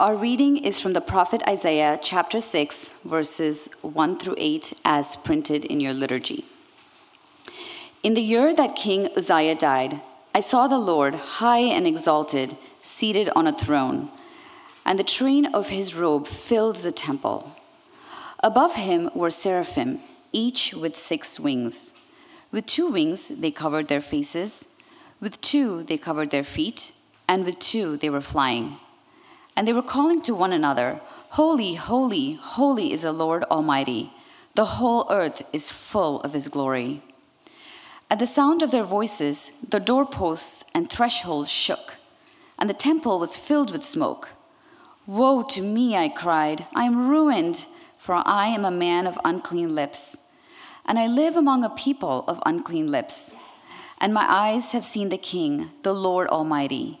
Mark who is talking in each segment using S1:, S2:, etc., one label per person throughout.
S1: Our reading is from the prophet Isaiah, chapter 6, verses 1 through 8, as printed in your liturgy. In the year that King Uzziah died, I saw the Lord high and exalted, seated on a throne, and the train of his robe filled the temple. Above him were seraphim, each with six wings. With two wings they covered their faces, with two they covered their feet, and with two they were flying. And they were calling to one another, Holy, holy, holy is the Lord Almighty. The whole earth is full of his glory. At the sound of their voices, the doorposts and thresholds shook, and the temple was filled with smoke. Woe to me, I cried. I am ruined, for I am a man of unclean lips, and I live among a people of unclean lips. And my eyes have seen the King, the Lord Almighty.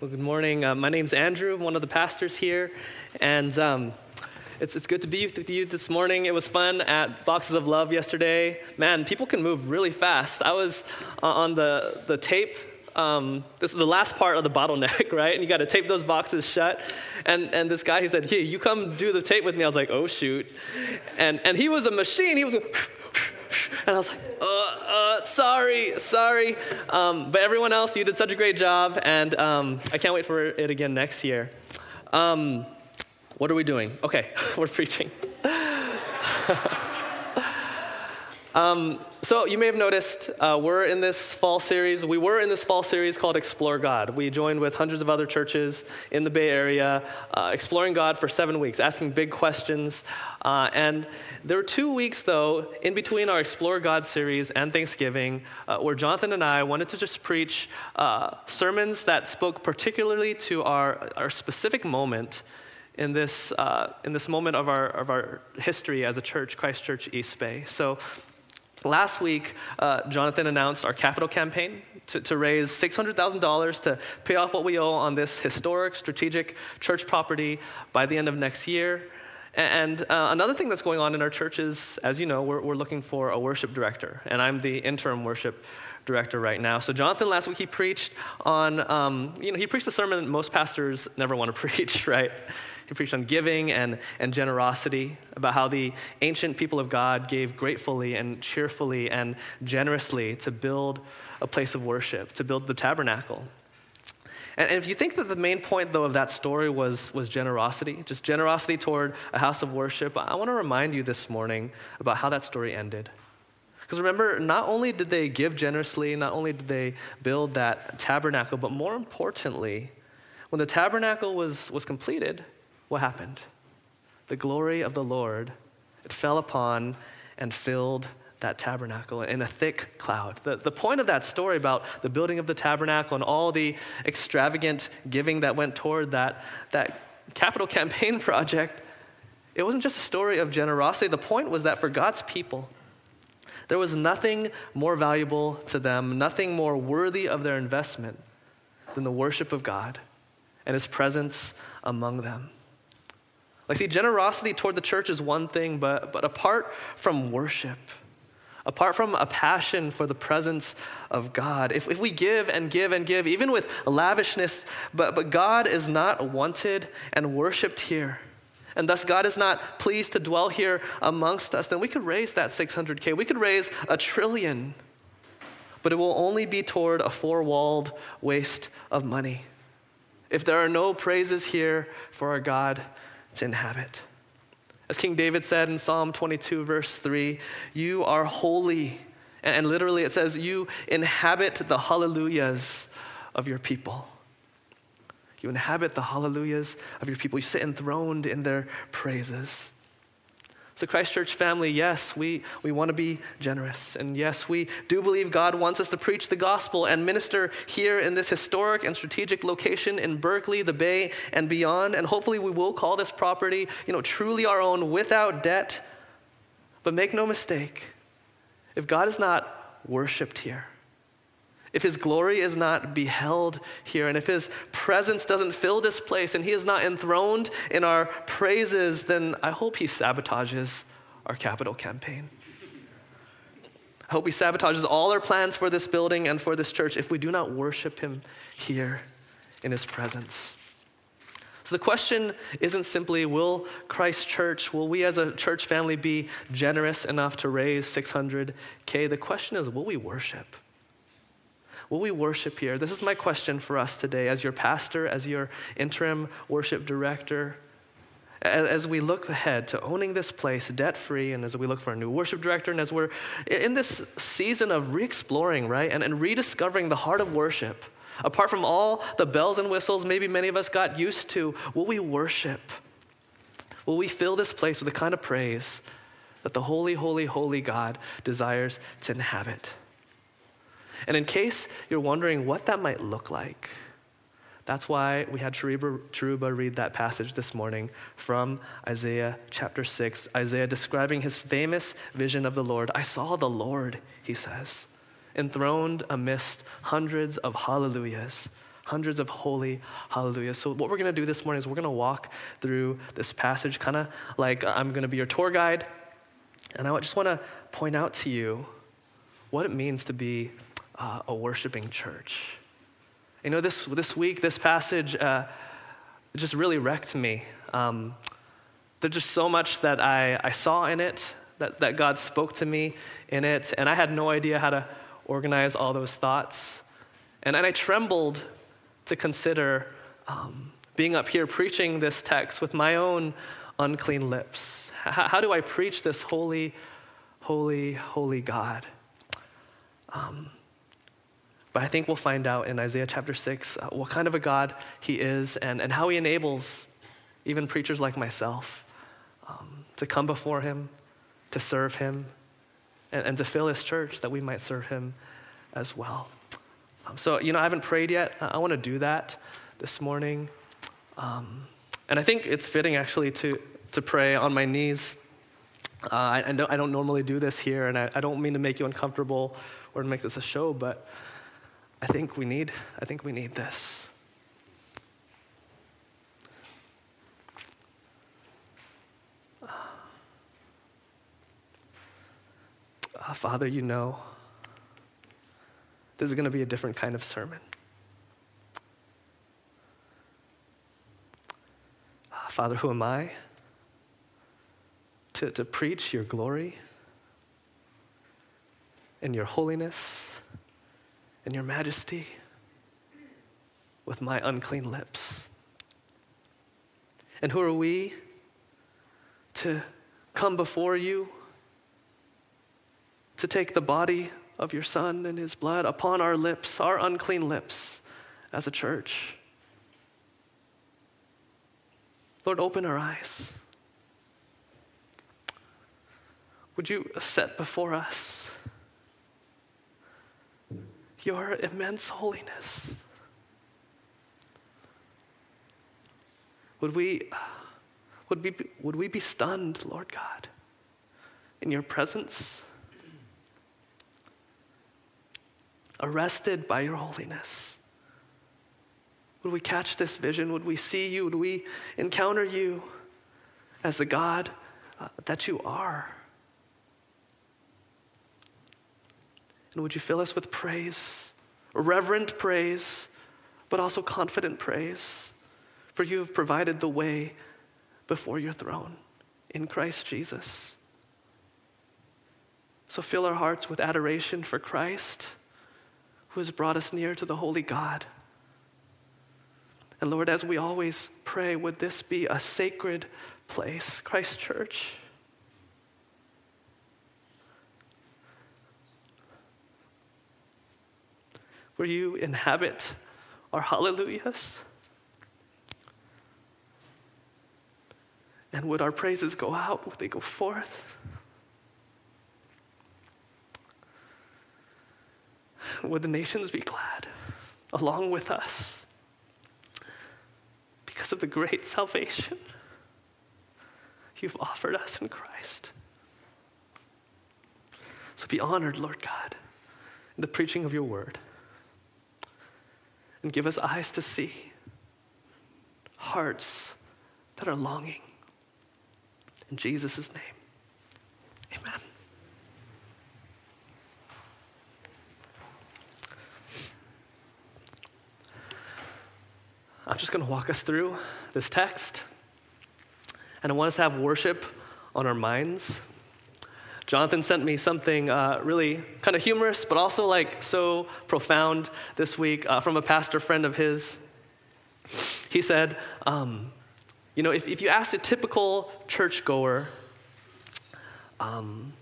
S2: Well, good morning. Uh, my name's Andrew. I'm one of the pastors here. And um, it's, it's good to be with you this morning. It was fun at Boxes of Love yesterday. Man, people can move really fast. I was uh, on the, the tape. Um, this is the last part of the bottleneck, right? And you got to tape those boxes shut. And, and this guy, he said, Hey, you come do the tape with me. I was like, Oh, shoot. And, and he was a machine. He was and I was like, uh, uh, sorry, sorry. Um, but everyone else, you did such a great job, and um, I can't wait for it again next year. Um, what are we doing? Okay, we're preaching. So you may have noticed uh, we're in this fall series. We were in this fall series called Explore God. We joined with hundreds of other churches in the Bay Area, uh, exploring God for seven weeks, asking big questions. Uh, and there were two weeks, though, in between our Explore God series and Thanksgiving, uh, where Jonathan and I wanted to just preach uh, sermons that spoke particularly to our, our specific moment in this, uh, in this moment of our, of our history as a church, Christ Church East Bay. So Last week, uh, Jonathan announced our capital campaign to, to raise $600,000 to pay off what we owe on this historic, strategic church property by the end of next year. And uh, another thing that's going on in our church is, as you know, we're, we're looking for a worship director, and I'm the interim worship director right now. So Jonathan last week he preached on, um, you know, he preached a sermon most pastors never want to preach, right? He preached on giving and, and generosity, about how the ancient people of God gave gratefully and cheerfully and generously to build a place of worship, to build the tabernacle. And, if you think that the main point, though, of that story was, was generosity, just generosity toward a house of worship, I want to remind you this morning about how that story ended. Because remember, not only did they give generously, not only did they build that tabernacle, but more importantly, when the tabernacle was, was completed, what happened? The glory of the Lord, it fell upon and filled that tabernacle in a thick cloud. The, the point of that story about the building of the tabernacle and all the extravagant giving that went toward that, that capital campaign project, it wasn't just a story of generosity. The point was that for God's people, there was nothing more valuable to them, nothing more worthy of their investment than the worship of God and His presence among them. Like, see, generosity toward the church is one thing, but, but apart from worship, apart from a passion for the presence of God, if, if we give and give and give, even with lavishness, but, but God is not wanted and worshiped here, and thus God is not pleased to dwell here amongst us, then we could raise that 600K. We could raise a trillion, but it will only be toward a four walled waste of money. if there are no praises here for our God to inhabit. As King David said in Psalm 22, verse 3, you are holy. And literally it says, you inhabit the hallelujahs of your people. You inhabit the hallelujahs of your people. You sit enthroned in their praises. So, Christ Church family, yes, we, we want to be generous. And yes, we do believe God wants us to preach the gospel and minister here in this historic and strategic location in Berkeley, the Bay, and beyond. And hopefully, we will call this property, you know, truly our own without debt. But make no mistake, if God is not worshiped here, if his glory is not beheld here, and if his presence doesn't fill this place, and he is not enthroned in our praises, then I hope he sabotages our capital campaign. I hope he sabotages all our plans for this building and for this church if we do not worship him here in his presence. So the question isn't simply will Christ Church, will we as a church family be generous enough to raise 600K? The question is will we worship? Will we worship here? This is my question for us today as your pastor, as your interim worship director. As we look ahead to owning this place debt free, and as we look for a new worship director, and as we're in this season of re exploring, right, and, and rediscovering the heart of worship, apart from all the bells and whistles maybe many of us got used to, will we worship? Will we fill this place with the kind of praise that the holy, holy, holy God desires to inhabit? And in case you're wondering what that might look like, that's why we had Cheruba read that passage this morning from Isaiah chapter 6. Isaiah describing his famous vision of the Lord. I saw the Lord, he says, enthroned amidst hundreds of hallelujahs, hundreds of holy hallelujahs. So, what we're going to do this morning is we're going to walk through this passage, kind of like uh, I'm going to be your tour guide. And I just want to point out to you what it means to be uh, a worshiping church. You know, this, this week, this passage uh, just really wrecked me. Um, there's just so much that I, I saw in it, that, that God spoke to me in it, and I had no idea how to organize all those thoughts. And, and I trembled to consider um, being up here preaching this text with my own unclean lips. How, how do I preach this holy, holy, holy God? Um, but I think we'll find out in Isaiah chapter 6 uh, what kind of a God he is and, and how he enables even preachers like myself um, to come before him, to serve him, and, and, to fill his church that we might serve him as well. Um, so, you know, I haven't prayed yet. I, I want to do that this morning. Um, and I think it's fitting actually to, to pray on my knees. Uh, I, I, don't, I, don't, normally do this here, and I, I don't mean to make you uncomfortable or to make this a show, but I think we need, I think we need this. Uh, Father, you know, this is going to be a different kind of sermon. Uh, Father, who am I to, to preach your glory and your holiness? In your majesty with my unclean lips. And who are we to come before you to take the body of your Son and his blood upon our lips, our unclean lips, as a church? Lord, open our eyes. Would you set before us your immense holiness. Would we, would, we, would we be stunned, Lord God, in your presence? Arrested by your holiness? Would we catch this vision? Would we see you? Would we encounter you as the God uh, that you are? And would you fill us with praise, reverent praise, but also confident praise? For you have provided the way before your throne in Christ Jesus. So fill our hearts with adoration for Christ, who has brought us near to the holy God. And Lord, as we always pray, would this be a sacred place, Christ Church? Where you inhabit our hallelujahs? And would our praises go out? Would they go forth? Would the nations be glad along with us because of the great salvation you've offered us in Christ? So be honored, Lord God, in the preaching of your word. And give us eyes to see, hearts that are longing in Jesus' name, amen. I'm just going to walk us through this text. And I want us to have worship on our minds. Jonathan sent me something uh, really kind of humorous, but also like so profound this week uh, from a pastor friend of his. He said, um, you know, if, if you ask a typical churchgoer, um,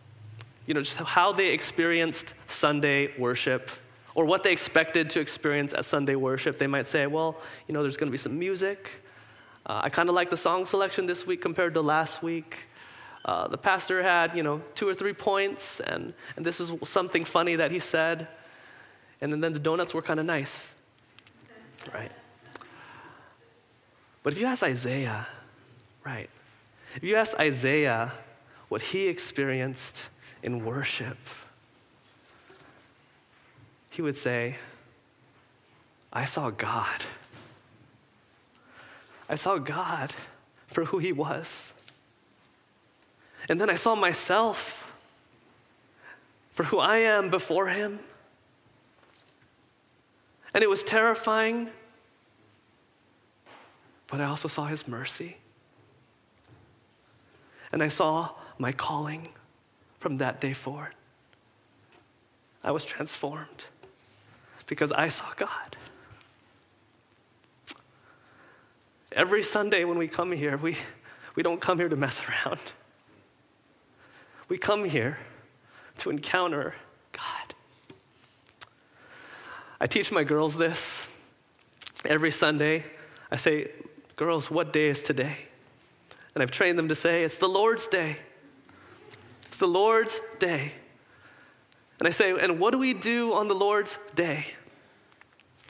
S2: you know, just how they experienced Sunday worship or what they expected to experience at Sunday worship, they might say, well, you know, there's going to be some music. Uh, I kind of like the song selection this week compared to last week. Uh, the pastor had, you know, two or three points, and, and this is something funny that he said. And then, then the donuts were kind of nice, right? But if you ask Isaiah, right, if you ask Isaiah what he experienced in worship, he would say, I saw God. I saw God for who he was. And then I saw myself for who I am before him. And it was terrifying but I also saw his mercy. And I saw my calling from that day forward. I was transformed because I saw God. Every Sunday when we come here, we, we don't come here to mess around. We come here to encounter God. I teach my girls this every Sunday. I say, Girls, what day is today? And I've trained them to say, It's the Lord's day. It's the Lord's day. And I say, And what do we do on the Lord's day?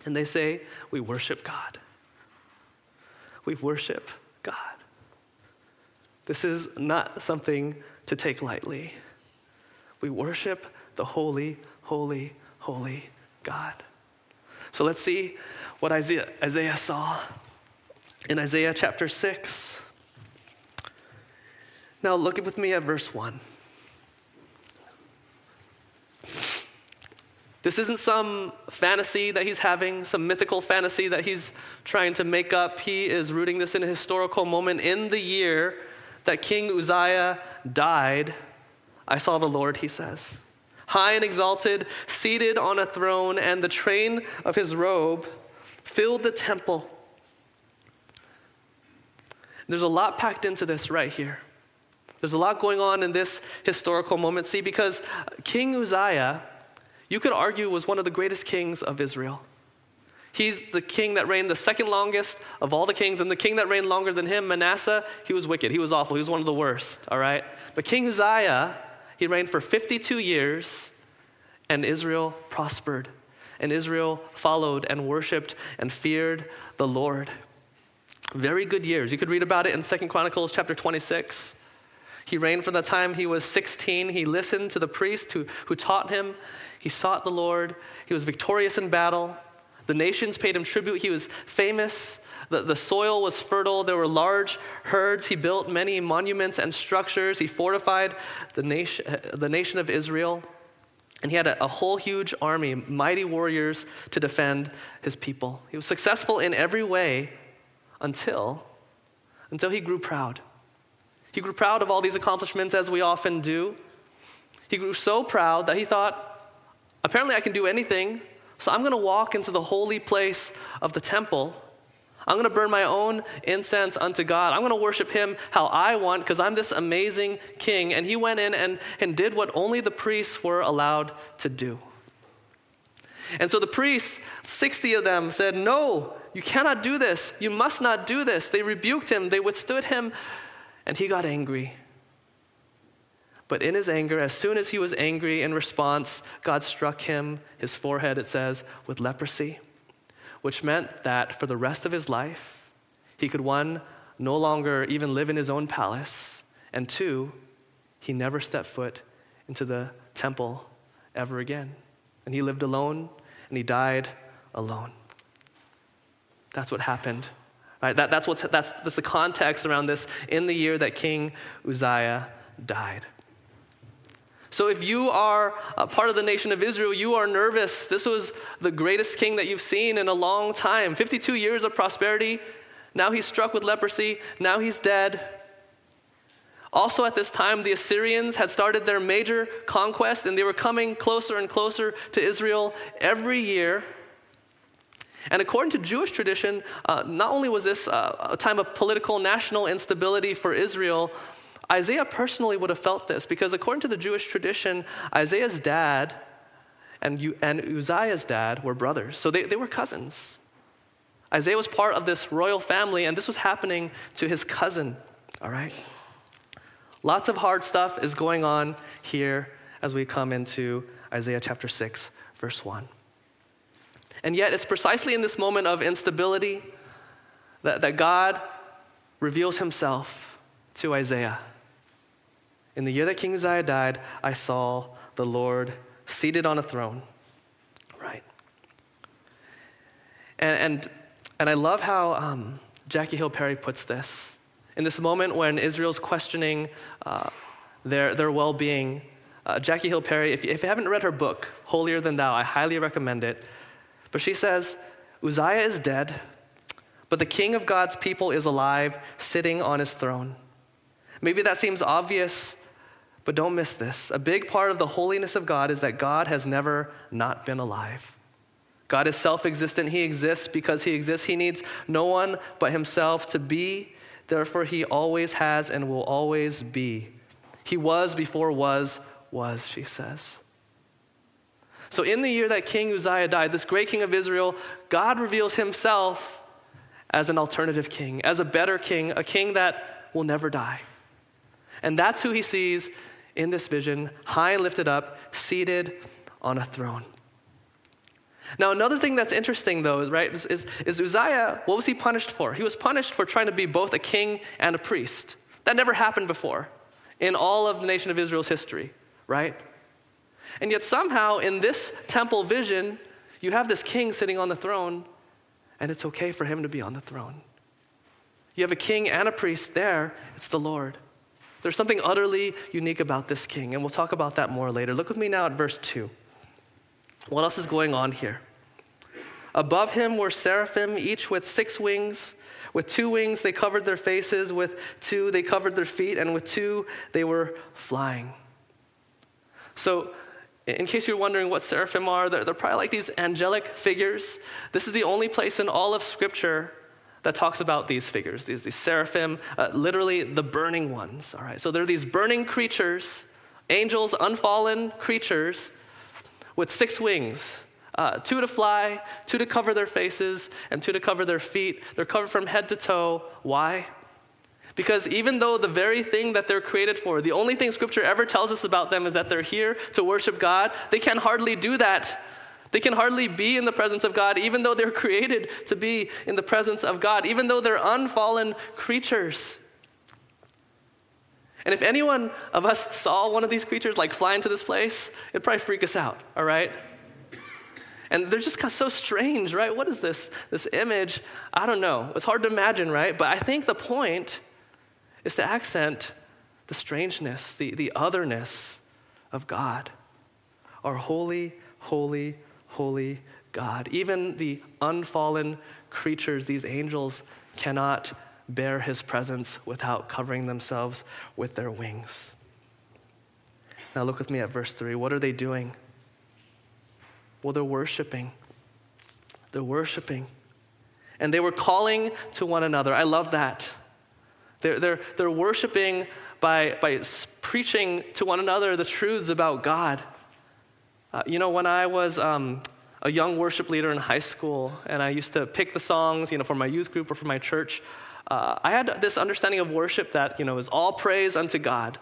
S2: And they say, We worship God. We worship God. This is not something to take lightly. We worship the holy, holy, holy God. So let's see what Isaiah, Isaiah saw in Isaiah chapter 6. Now, look with me at verse 1. This isn't some fantasy that he's having, some mythical fantasy that he's trying to make up. He is rooting this in a historical moment. In the year that King Uzziah died, I saw the Lord, he says, high and exalted, seated on a throne, and the train of his robe filled the temple. There's a lot packed into this right here. There's a lot going on in this historical moment. See, because King Uzziah, you could argue, was one of the greatest kings of Israel. He's the king that reigned the second longest of all the kings, and the king that reigned longer than him, Manasseh, he was wicked. He was awful. He was one of the worst, all right? But King Uzziah, he reigned for 52 years, and Israel prospered. And Israel followed and worshiped and feared the Lord. Very good years. You could read about it in Second Chronicles chapter 26. He reigned from the time he was 16. He listened to the priest who, who taught him. He sought the Lord. He was victorious in battle. The nations paid him tribute. He was famous. The, the soil was fertile. There were large herds. He built many monuments and structures. He fortified the nation, the nation of Israel. And he had a, a whole huge army, mighty warriors to defend his people. He was successful in every way until until he grew proud. He grew proud of all these accomplishments as we often do. He grew so proud that he thought, apparently I can do anything, so I'm going to walk into the holy place of the temple. I'm going to burn my own incense unto God. I'm going to worship him how I want because I'm this amazing king. And he went in and, and did what only the priests were allowed to do. And so the priests, 60 of them, said, No, you cannot do this. You must not do this. They rebuked him, they withstood him, and he got angry. But in his anger, as soon as he was angry in response, God struck him, his forehead, it says, with leprosy which meant that for the rest of his life, he could one, no longer even live in his own palace, and two, he never stepped foot into the temple ever again. And he lived alone and he died alone. That's what happened. Right? That, that's, what's, that's, that's the context around this in the year that King Uzziah died. So if you are a part of the nation of Israel, you are nervous. This was the greatest king that you've seen in a long time 52 years of prosperity. Now he's struck with leprosy. Now he's dead. Also, at this time, the Assyrians had started their major conquest and they were coming closer and closer to Israel every year. And according to Jewish tradition, uh, not only was this uh, a time of political national instability for Israel, Isaiah personally would have felt this because, according to the Jewish tradition, Isaiah's dad and, and Uzziah's dad were brothers. So they, they were cousins. Isaiah was part of this royal family, and this was happening to his cousin, all right? Lots of hard stuff is going on here as we come into Isaiah chapter 6, verse 1. And yet, it's precisely in this moment of instability that, that God reveals himself to Isaiah. In the year that King Uzziah died, I saw the Lord seated on a throne. Right. And, and, and I love how um, Jackie Hill Perry puts this. In this moment when Israel's questioning uh, their, their well being, uh, Jackie Hill Perry, if you, if you haven't read her book, Holier Than Thou, I highly recommend it. But she says, Uzziah is dead, but the king of God's people is alive, sitting on his throne. Maybe that seems obvious, but don't miss this. A big part of the holiness of God is that God has never not been alive. God is self existent. He exists because He exists. He needs no one but Himself to be. Therefore, He always has and will always be. He was before was, was, she says. So, in the year that King Uzziah died, this great king of Israel, God reveals Himself as an alternative king, as a better king, a king that will never die. And that's who He sees in this vision, high and lifted up, seated on a throne. Now, another thing that's interesting, though, is, right, is, is, is, Uzziah, what was he punished for? He was punished for trying to be both a king and a priest. That never happened before in all of the nation of Israel's history, right? And yet, somehow, in this temple vision, you have this king sitting on the throne, and it's okay for him to be on the throne. You have a king and a priest there, it's the Lord. There's something utterly unique about this king, and we'll talk about that more later. Look with me now at verse 2. What else is going on here? Above him were seraphim, each with six wings. With two wings, they covered their faces. With two, they covered their feet. And with two, they were flying. So, in case you're wondering what seraphim are, they're, they're probably like these angelic figures. This is the only place in all of Scripture that talks about these figures, these, these seraphim, uh, literally the burning ones. All right, so they're these burning creatures, angels, unfallen creatures with six wings. Uh, two to fly, two to cover their faces, and two to cover their feet. They're covered from head to toe. Why? Because even though the very thing that they're created for, the only thing Scripture ever tells us about them is that they're here to worship God, they can hardly do that they can hardly be in the presence of God, even though they're created to be in the presence of God, even though they're unfallen creatures. And if anyone of us saw one of these creatures like fly into this place, it'd probably freak us out, all right? And they're just kind of so strange, right? What is this, this image? I don't know. It's hard to imagine, right? But I think the point is to accent the strangeness, the, the otherness of God, our holy, holy, holy God. Even the unfallen creatures, these angels, cannot bear his presence without covering themselves with their wings. Now, look with me at verse 3. What are they doing? Well, they're worshiping. They're worshiping. And they were calling to one another. I love that. They're, they're, they're worshiping by, by preaching to one another the truths about God. Uh, you know, when I was um, a young worship leader in high school and I used to pick the songs, you know, for my youth group or for my church, uh, I had this understanding of worship that, you know, is all praise unto God.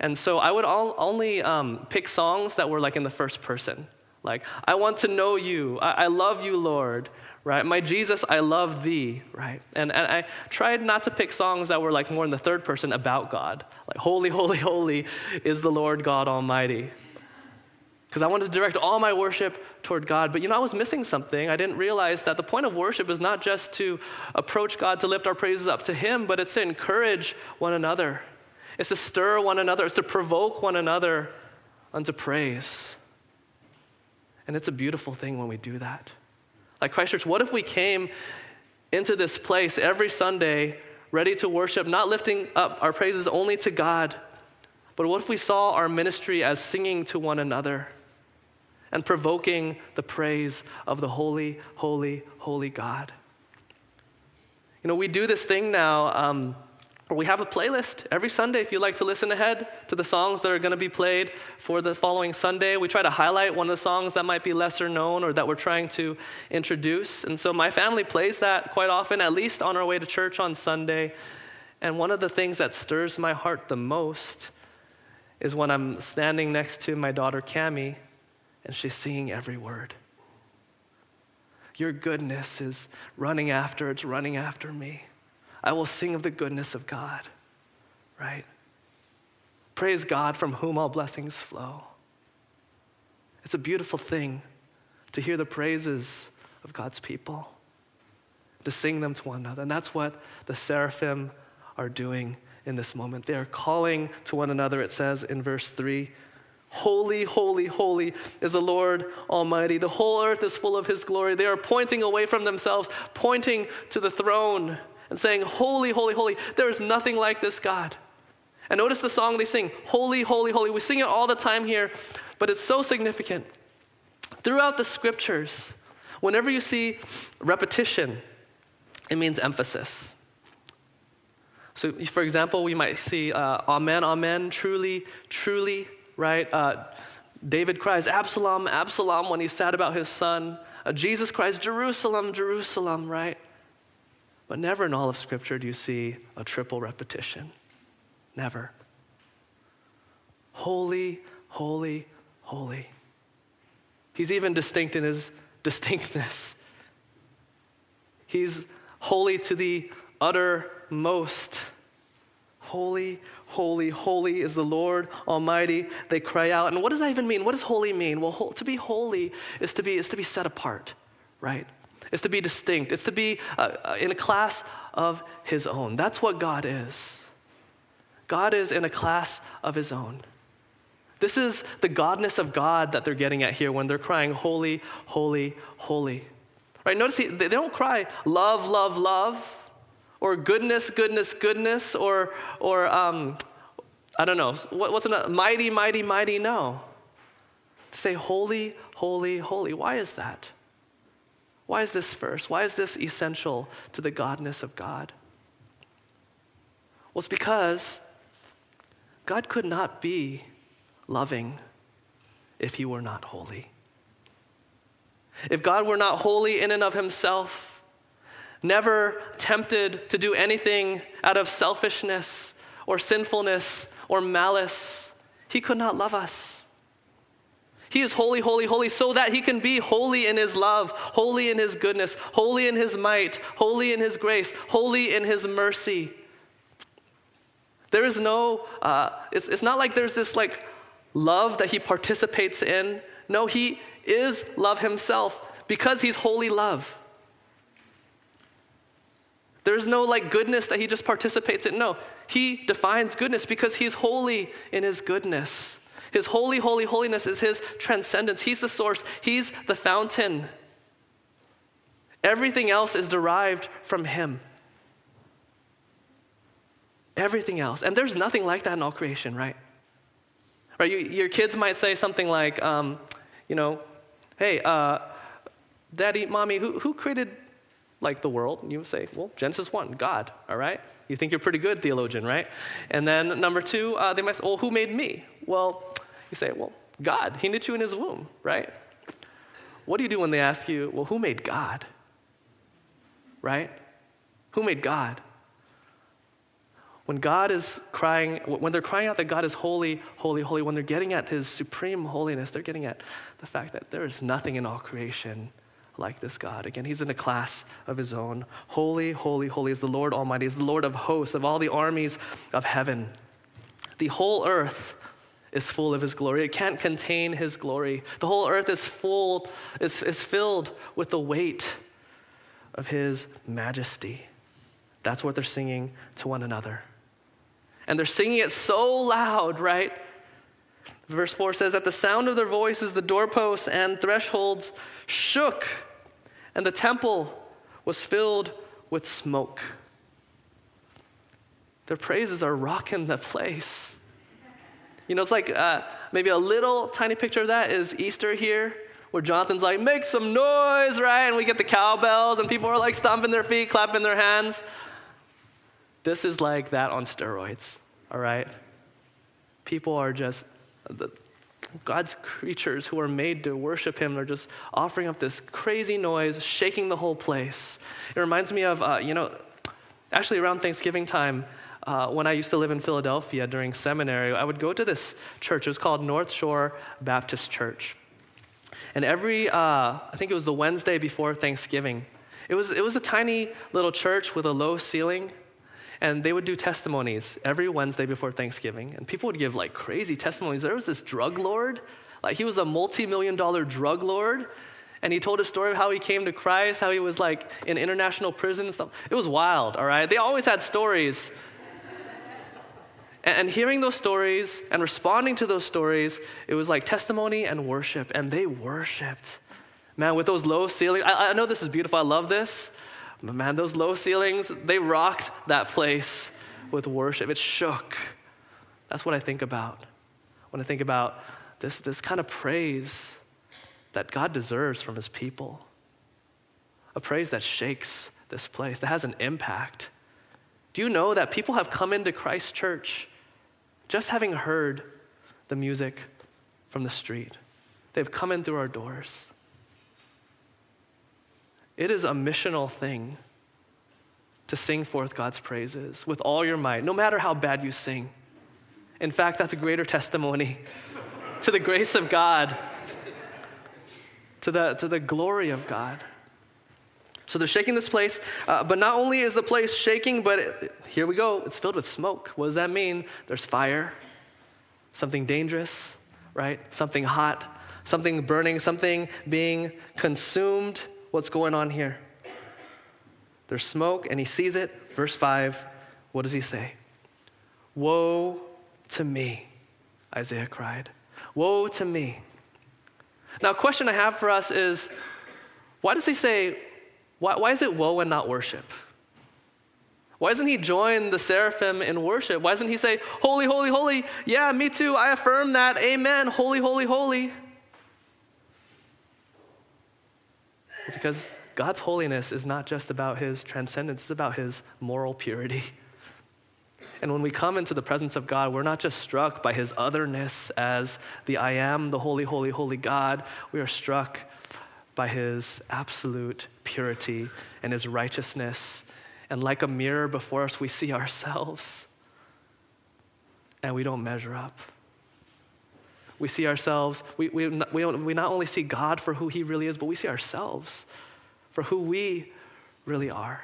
S2: And so I would all, only um, pick songs that were like in the first person. Like, I want to know you. I, I love you, Lord right? My Jesus, I love thee, right? And, and I tried not to pick songs that were like more in the third person about God, like, holy, holy, holy is the Lord God Almighty. Because I wanted to direct all my worship toward God. But you know, I was missing something. I didn't realize that the point of worship is not just to approach God to lift our praises up to Him, but it's to encourage one another. It's to stir one another. It's to provoke one another unto praise. And it's a beautiful thing when we do that. Like Christ Church, what if we came into this place every Sunday ready to worship, not lifting up our praises only to God, but what if we saw our ministry as singing to one another and provoking the praise of the holy, holy, holy God? You know, we do this thing now. Um, we have a playlist every Sunday if you like to listen ahead to the songs that are going to be played for the following Sunday. We try to highlight one of the songs that might be lesser known or that we're trying to introduce. And so my family plays that quite often, at least on our way to church on Sunday. And one of the things that stirs my heart the most is when I'm standing next to my daughter Cami and she's singing every word. Your goodness is running after, it's running after me. I will sing of the goodness of God, right? Praise God from whom all blessings flow. It's a beautiful thing to hear the praises of God's people, to sing them to one another. And that's what the seraphim are doing in this moment. They are calling to one another, it says in verse 3 Holy, holy, holy is the Lord Almighty. The whole earth is full of His glory. They are pointing away from themselves, pointing to the throne and saying, Holy, holy, holy. There is nothing like this God. And notice the song they sing, Holy, holy, holy. We sing it all the time here, but it's so significant. Throughout the scriptures, whenever you see repetition, it means emphasis. So, for example, we might see uh, Amen, Amen, truly, truly, right? Uh, David cries, Absalom, Absalom, when he's sad about his son. Uh, Jesus cries, Jerusalem, Jerusalem, right? But never in all of Scripture do you see a triple repetition. Never. Holy, holy, holy. He's even distinct in his distinctness. He's holy to the uttermost. Holy, holy, holy is the Lord Almighty. They cry out. And what does that even mean? What does holy mean? Well, to be holy is to be, is to be set apart, right? It's to be distinct. It's to be uh, uh, in a class of his own. That's what God is. God is in a class of his own. This is the godness of God that they're getting at here when they're crying, Holy, holy, holy. Right? Notice they don't cry, Love, love, love, or goodness, goodness, goodness, or, or um, I don't know, what, what's another? Mighty, mighty, mighty. No. Say, Holy, holy, holy. Why is that? Why is this first? Why is this essential to the godness of God? Well, it's because God could not be loving if he were not holy. If God were not holy in and of himself, never tempted to do anything out of selfishness or sinfulness or malice, he could not love us. He is holy, holy, holy, so that he can be holy in his love, holy in his goodness, holy in his might, holy in his grace, holy in his mercy. There is no, uh, it's, it's not like there's this like love that he participates in. No, he is love himself because he's holy love. There's no like goodness that he just participates in. No, he defines goodness because he's holy in his goodness. His holy, holy, holiness is His transcendence. He's the source, He's the fountain. Everything else is derived from Him. Everything else. And there's nothing like that in all creation, right? Right? You, your kids might say something like, um, you know, hey, uh, daddy, mommy, who, who created like the world. You would say, well, Genesis 1, God, all right? You think you're pretty good theologian, right? And then number two, uh, they might say, well, who made me? Well, you say, well, God. He knit you in his womb, right? What do you do when they ask you, well, who made God? Right? Who made God? When God is crying, when they're crying out that God is holy, holy, holy, when they're getting at his supreme holiness, they're getting at the fact that there is nothing in all creation like this God. Again, he's in a class of his own. Holy, holy, holy is the Lord Almighty, is the Lord of hosts, of all the armies of heaven. The whole earth is full of his glory. It can't contain his glory. The whole earth is full, is, is filled with the weight of his majesty. That's what they're singing to one another. And they're singing it so loud, right? Verse 4 says, At the sound of their voices, the doorposts and thresholds shook, and the temple was filled with smoke. Their praises are rocking the place. You know, it's like uh, maybe a little tiny picture of that is Easter here, where Jonathan's like, make some noise, right? And we get the cowbells, and people are like stomping their feet, clapping their hands. This is like that on steroids, all right? People are just, the, God's creatures who are made to worship Him, they're just offering up this crazy noise, shaking the whole place. It reminds me of, uh, you know, actually around Thanksgiving time, uh, when I used to live in Philadelphia during seminary, I would go to this church. It was called North Shore Baptist Church. And every, uh, I think it was the Wednesday before Thanksgiving, it was, it was a tiny little church with a low ceiling. And they would do testimonies every Wednesday before Thanksgiving. And people would give like crazy testimonies. There was this drug lord, like he was a multi million dollar drug lord. And he told a story of how he came to Christ, how he was like in international prison and stuff. It was wild, all right? They always had stories and, hearing those stories and responding to those stories, it was like testimony and worship. And they worshiped. Man, with those low ceilings, I, I know this is beautiful. I love this. But man, those low ceilings, they rocked that place with worship. It shook. That's what I think about when I think about this, this kind of praise that God deserves from his people. A praise that shakes this place, that has an impact. Do you know that people have come into Christ Church just having heard the music from the street. They've come in through our doors. It is a missional thing to sing forth God's praises with all your might, no matter how bad you sing. In fact, that's a greater testimony to the grace of God, to the, to the glory of God. So they're shaking this place, uh, but not only is the place shaking, but it, here we go, it's filled with smoke. What does that mean? There's fire, something dangerous, right? Something hot, something burning, something being consumed. What's going on here? There's smoke, and he sees it. Verse 5, what does he say? Woe to me, Isaiah cried. Woe to me. Now, a question I have for us is why does he say, why, why is it woe and not worship? Why doesn't he join the seraphim in worship? Why doesn't he say, Holy, holy, holy? Yeah, me too. I affirm that. Amen. Holy, holy, holy. Because God's holiness is not just about his transcendence, it's about his moral purity. And when we come into the presence of God, we're not just struck by his otherness as the I am, the holy, holy, holy God. We are struck by his absolute purity and his righteousness. And like a mirror before us, we see ourselves and we don't measure up. We see ourselves, we, we, we, we not only see God for who he really is, but we see ourselves for who we really are,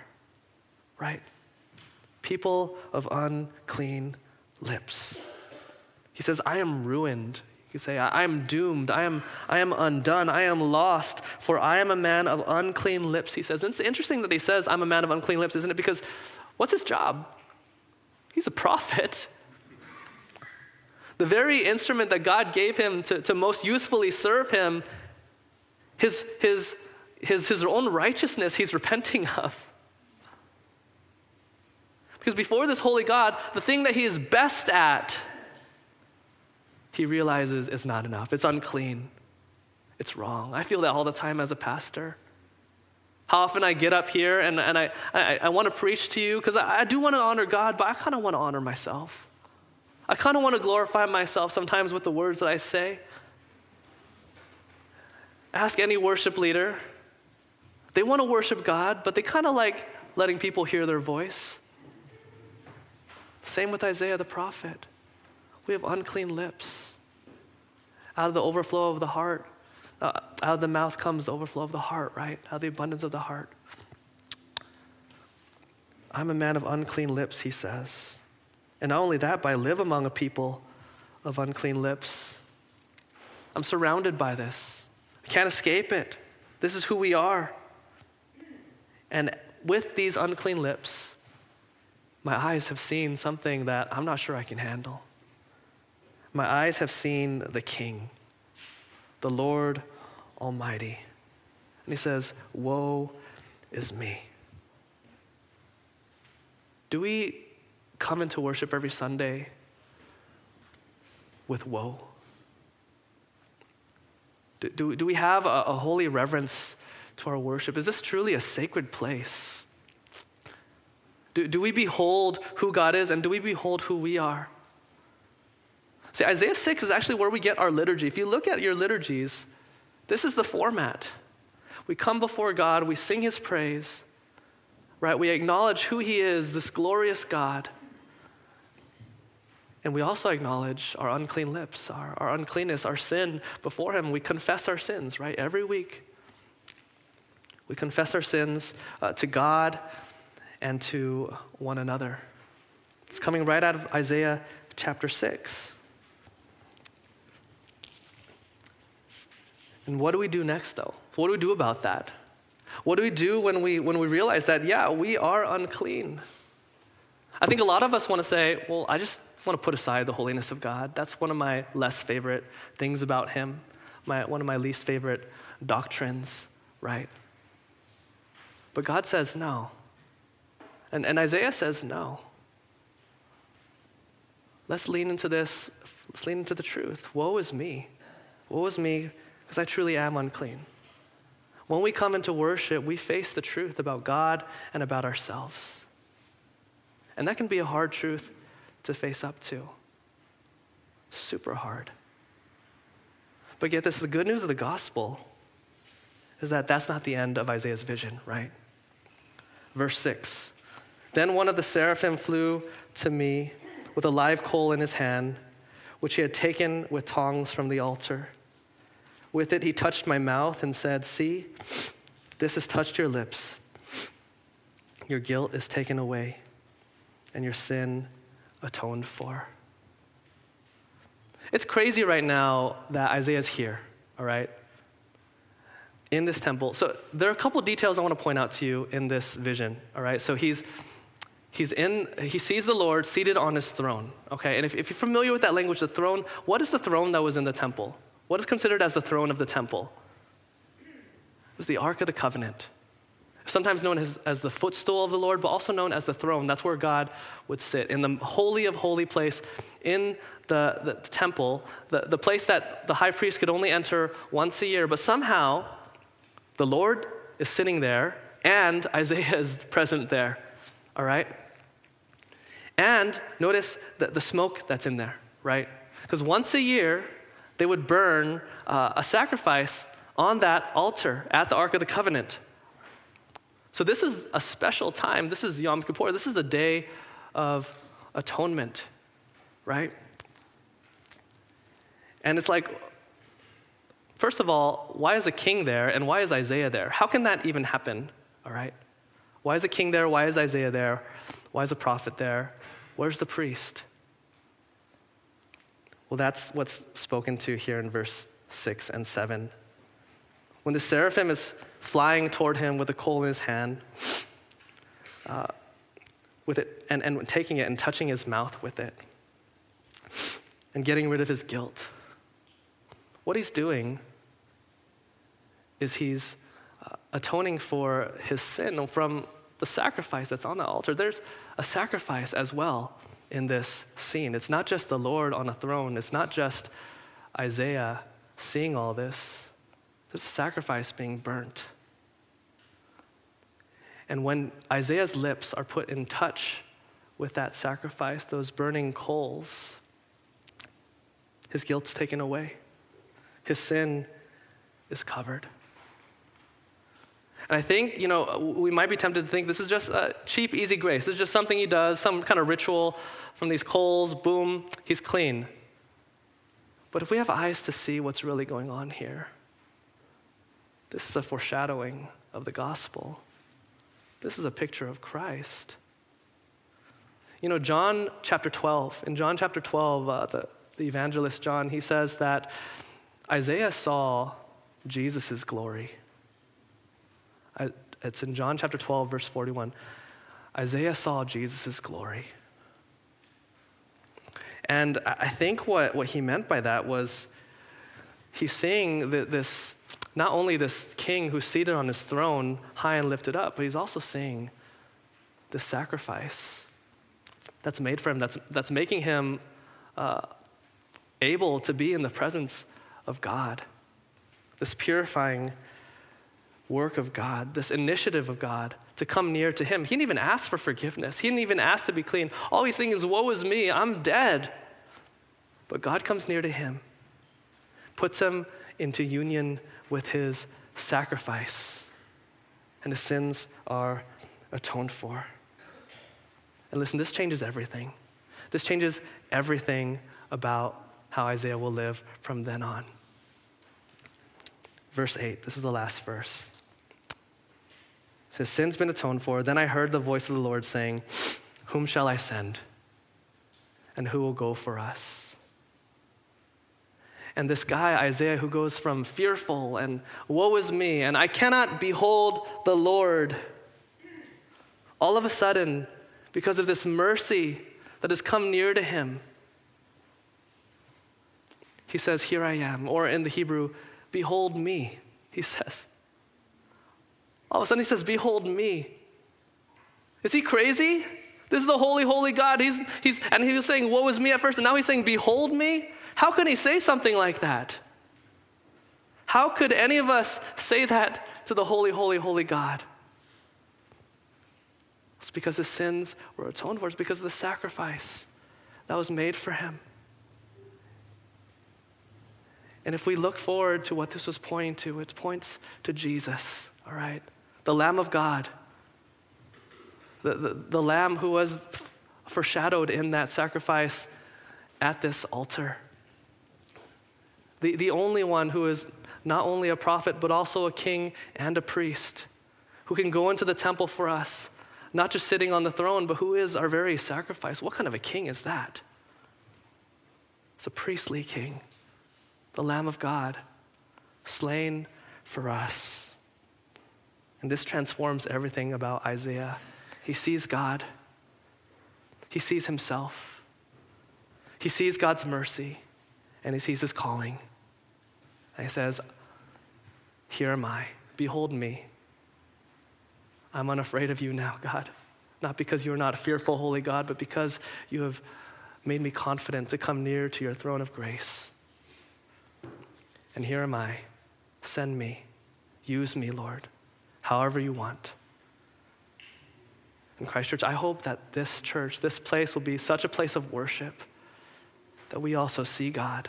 S2: right? People of unclean lips. He says, I am ruined you say, I am doomed. I am, I am undone. I am lost, for I am a man of unclean lips, he says. And it's interesting that he says, I'm a man of unclean lips, isn't it? Because what's his job? He's a prophet. The very instrument that God gave him to, to most usefully serve him, his, his, his, his own righteousness, he's repenting of. Because before this holy God, the thing that he is best at, he realizes it's not enough. It's unclean. It's wrong. I feel that all the time as a pastor. how often I get up here and, and I, I, I want to preach to you because I, I do want to honor God, but I kind of want to honor myself. I kind of want to glorify myself sometimes with the words that I say. Ask any worship leader. They want to worship God, but they kind of like letting people hear their voice. Same with Isaiah the prophet. We have unclean lips. Out of the overflow of the heart, uh, out of the mouth comes the overflow of the heart, right? Out of the abundance of the heart. I'm a man of unclean lips, he says. And not only that, but I live among a people of unclean lips. I'm surrounded by this. I can't escape it. This is who we are. And with these unclean lips, my eyes have seen something that I'm not sure I can handle. My eyes have seen the King, the Lord Almighty. And he says, Woe is me. Do we come into worship every Sunday with woe? Do, do, do we have a, a holy reverence to our worship? Is this truly a sacred place? Do, do we behold who God is and do we behold who we are? See, Isaiah 6 is actually where we get our liturgy. If you look at your liturgies, this is the format. We come before God, we sing his praise, right? We acknowledge who he is, this glorious God. And we also acknowledge our unclean lips, our, our uncleanness, our sin before Him. We confess our sins, right? Every week. We confess our sins uh, to God and to one another. It's coming right out of Isaiah chapter 6. And what do we do next, though? What do we do about that? What do we do when we, when we realize that, yeah, we are unclean? I think a lot of us want to say, well, I just want to put aside the holiness of God. That's one of my less favorite things about Him, my, one of my least favorite doctrines, right? But God says no. And, and Isaiah says no. Let's lean into this. Let's lean into the truth. Woe is me. Woe is me because I truly am unclean. When we come into worship, we face the truth about God and about ourselves. And that can be a hard truth to face up to. Super hard. But get this the good news of the gospel is that that's not the end of Isaiah's vision, right? Verse 6 Then one of the seraphim flew to me with a live coal in his hand, which he had taken with tongs from the altar. With it, he touched my mouth and said, See, this has touched your lips. Your guilt is taken away, and your sin atoned for. It's crazy right now that Isaiah's here, all right? In this temple. So there are a couple details I want to point out to you in this vision, all right? So he's he's in he sees the Lord seated on his throne, okay? And if, if you're familiar with that language, the throne, what is the throne that was in the temple? What is considered as the throne of the temple? It was the Ark of the Covenant sometimes known as, as the footstool of the Lord, but also known as the throne. That's where God would sit in the holy of holy place in the, the, the temple, the, the place that the high priest could only enter once a year. But somehow, the Lord is sitting there and Isaiah is present there. All right? And notice the, the smoke that's in there, right? Because once a year, they would burn uh, a sacrifice on that altar at the Ark of the Covenant. So, this is a special time. This is Yom Kippur. This is the day of atonement, right? And it's like, first of all, why is a king there and why is Isaiah there? How can that even happen, all right? Why is a king there? Why is Isaiah there? Why is a prophet there? Where's the priest? Well, that's what's spoken to here in verse 6 and 7. When the seraphim is flying toward him with a coal in his hand, uh, with it, and, and taking it and touching his mouth with it, and getting rid of his guilt. What he's doing is he's uh, atoning for his sin from the sacrifice that's on the altar. There's a sacrifice as well in this scene. It's not just the Lord on a throne, it's not just Isaiah seeing all this. There's a sacrifice being burnt. And when Isaiah's lips are put in touch with that sacrifice, those burning coals, his guilt's taken away, his sin is covered. And I think, you know, we might be tempted to think this is just a cheap, easy grace. This is just something he does, some kind of ritual from these coals, boom, he's clean. But if we have eyes to see what's really going on here, this is a foreshadowing of the gospel. This is a picture of Christ. You know, John chapter 12, in John chapter 12, uh, the, the evangelist John, he says that Isaiah saw Jesus' glory. I, it's in John chapter 12, verse 41. Isaiah saw Jesus' glory. And I think what, what he meant by that was he's seeing this, not only this king who's seated on his throne, high and lifted up, but he's also seeing the sacrifice that's made for him, that's, that's making him uh, able to be in the presence of God. This purifying work of God, this initiative of God to come near to Him. He didn't even ask for forgiveness, He didn't even ask to be clean. All he's thinking is, Woe is me, I'm dead. But God comes near to him, puts him into union with His sacrifice, and the sins are atoned for. And listen, this changes everything. This changes everything about how Isaiah will live from then on. Verse 8, this is the last verse. It says, Sin's been atoned for. Then I heard the voice of the Lord saying, Whom shall I send? And who will go for us? And this guy, Isaiah, who goes from fearful and woe is me, and I cannot behold the Lord, all of a sudden, because of this mercy that has come near to him, he says, Here I am. Or in the Hebrew, Behold me, he says. All of a sudden he says, Behold me. Is he crazy? This is the holy, holy God. He's, he's, and he was saying, Woe is me at first, and now he's saying, Behold me. How can he say something like that? How could any of us say that to the holy, holy, holy God? It's because his sins were atoned for. It's because of the sacrifice that was made for him. And if we look forward to what this was pointing to, it points to Jesus, all right? The Lamb of God. The, the, the Lamb who was foreshadowed in that sacrifice at this altar. The, the only one who is not only a prophet, but also a king and a priest, who can go into the temple for us, not just sitting on the throne, but who is our very sacrifice. What kind of a king is that? It's a priestly king the Lamb of God, slain for us. And this transforms everything about Isaiah. He sees God, he sees himself, he sees God's mercy, and he sees his calling. And he says, Here am I, behold me. I'm unafraid of you now, God. Not because you are not fearful, holy God, but because you have made me confident to come near to your throne of grace. And here am I. Send me. Use me, Lord, however you want. In Christ Church, I hope that this church, this place will be such a place of worship that we also see God,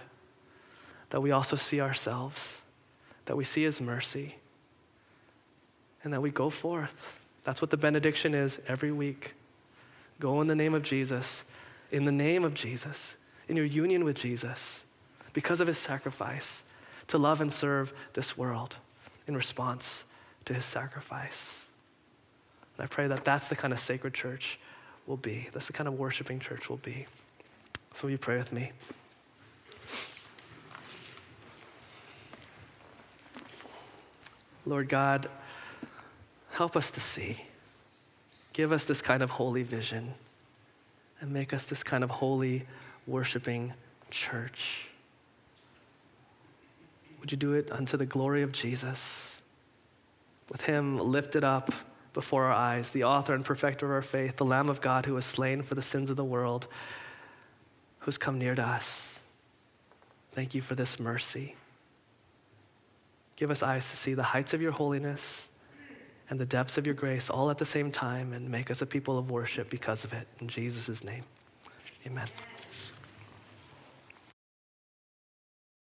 S2: that we also see ourselves, that we see His mercy, and that we go forth. That's what the benediction is every week. Go in the name of Jesus, in the name of Jesus, in your union with Jesus, because of His sacrifice to love and serve this world in response to his sacrifice. And I pray that that's the kind of sacred church will be. That's the kind of worshiping church will be. So will you pray with me? Lord God, help us to see. Give us this kind of holy vision and make us this kind of holy, worshiping church. Would you do it unto the glory of Jesus? With him lifted up before our eyes, the author and perfecter of our faith, the Lamb of God who was slain for the sins of the world, who's come near to us. Thank you for this mercy. Give us eyes to see the heights of your holiness and the depths of your grace all at the same time and make us a people of worship because of it. In Jesus' name, amen.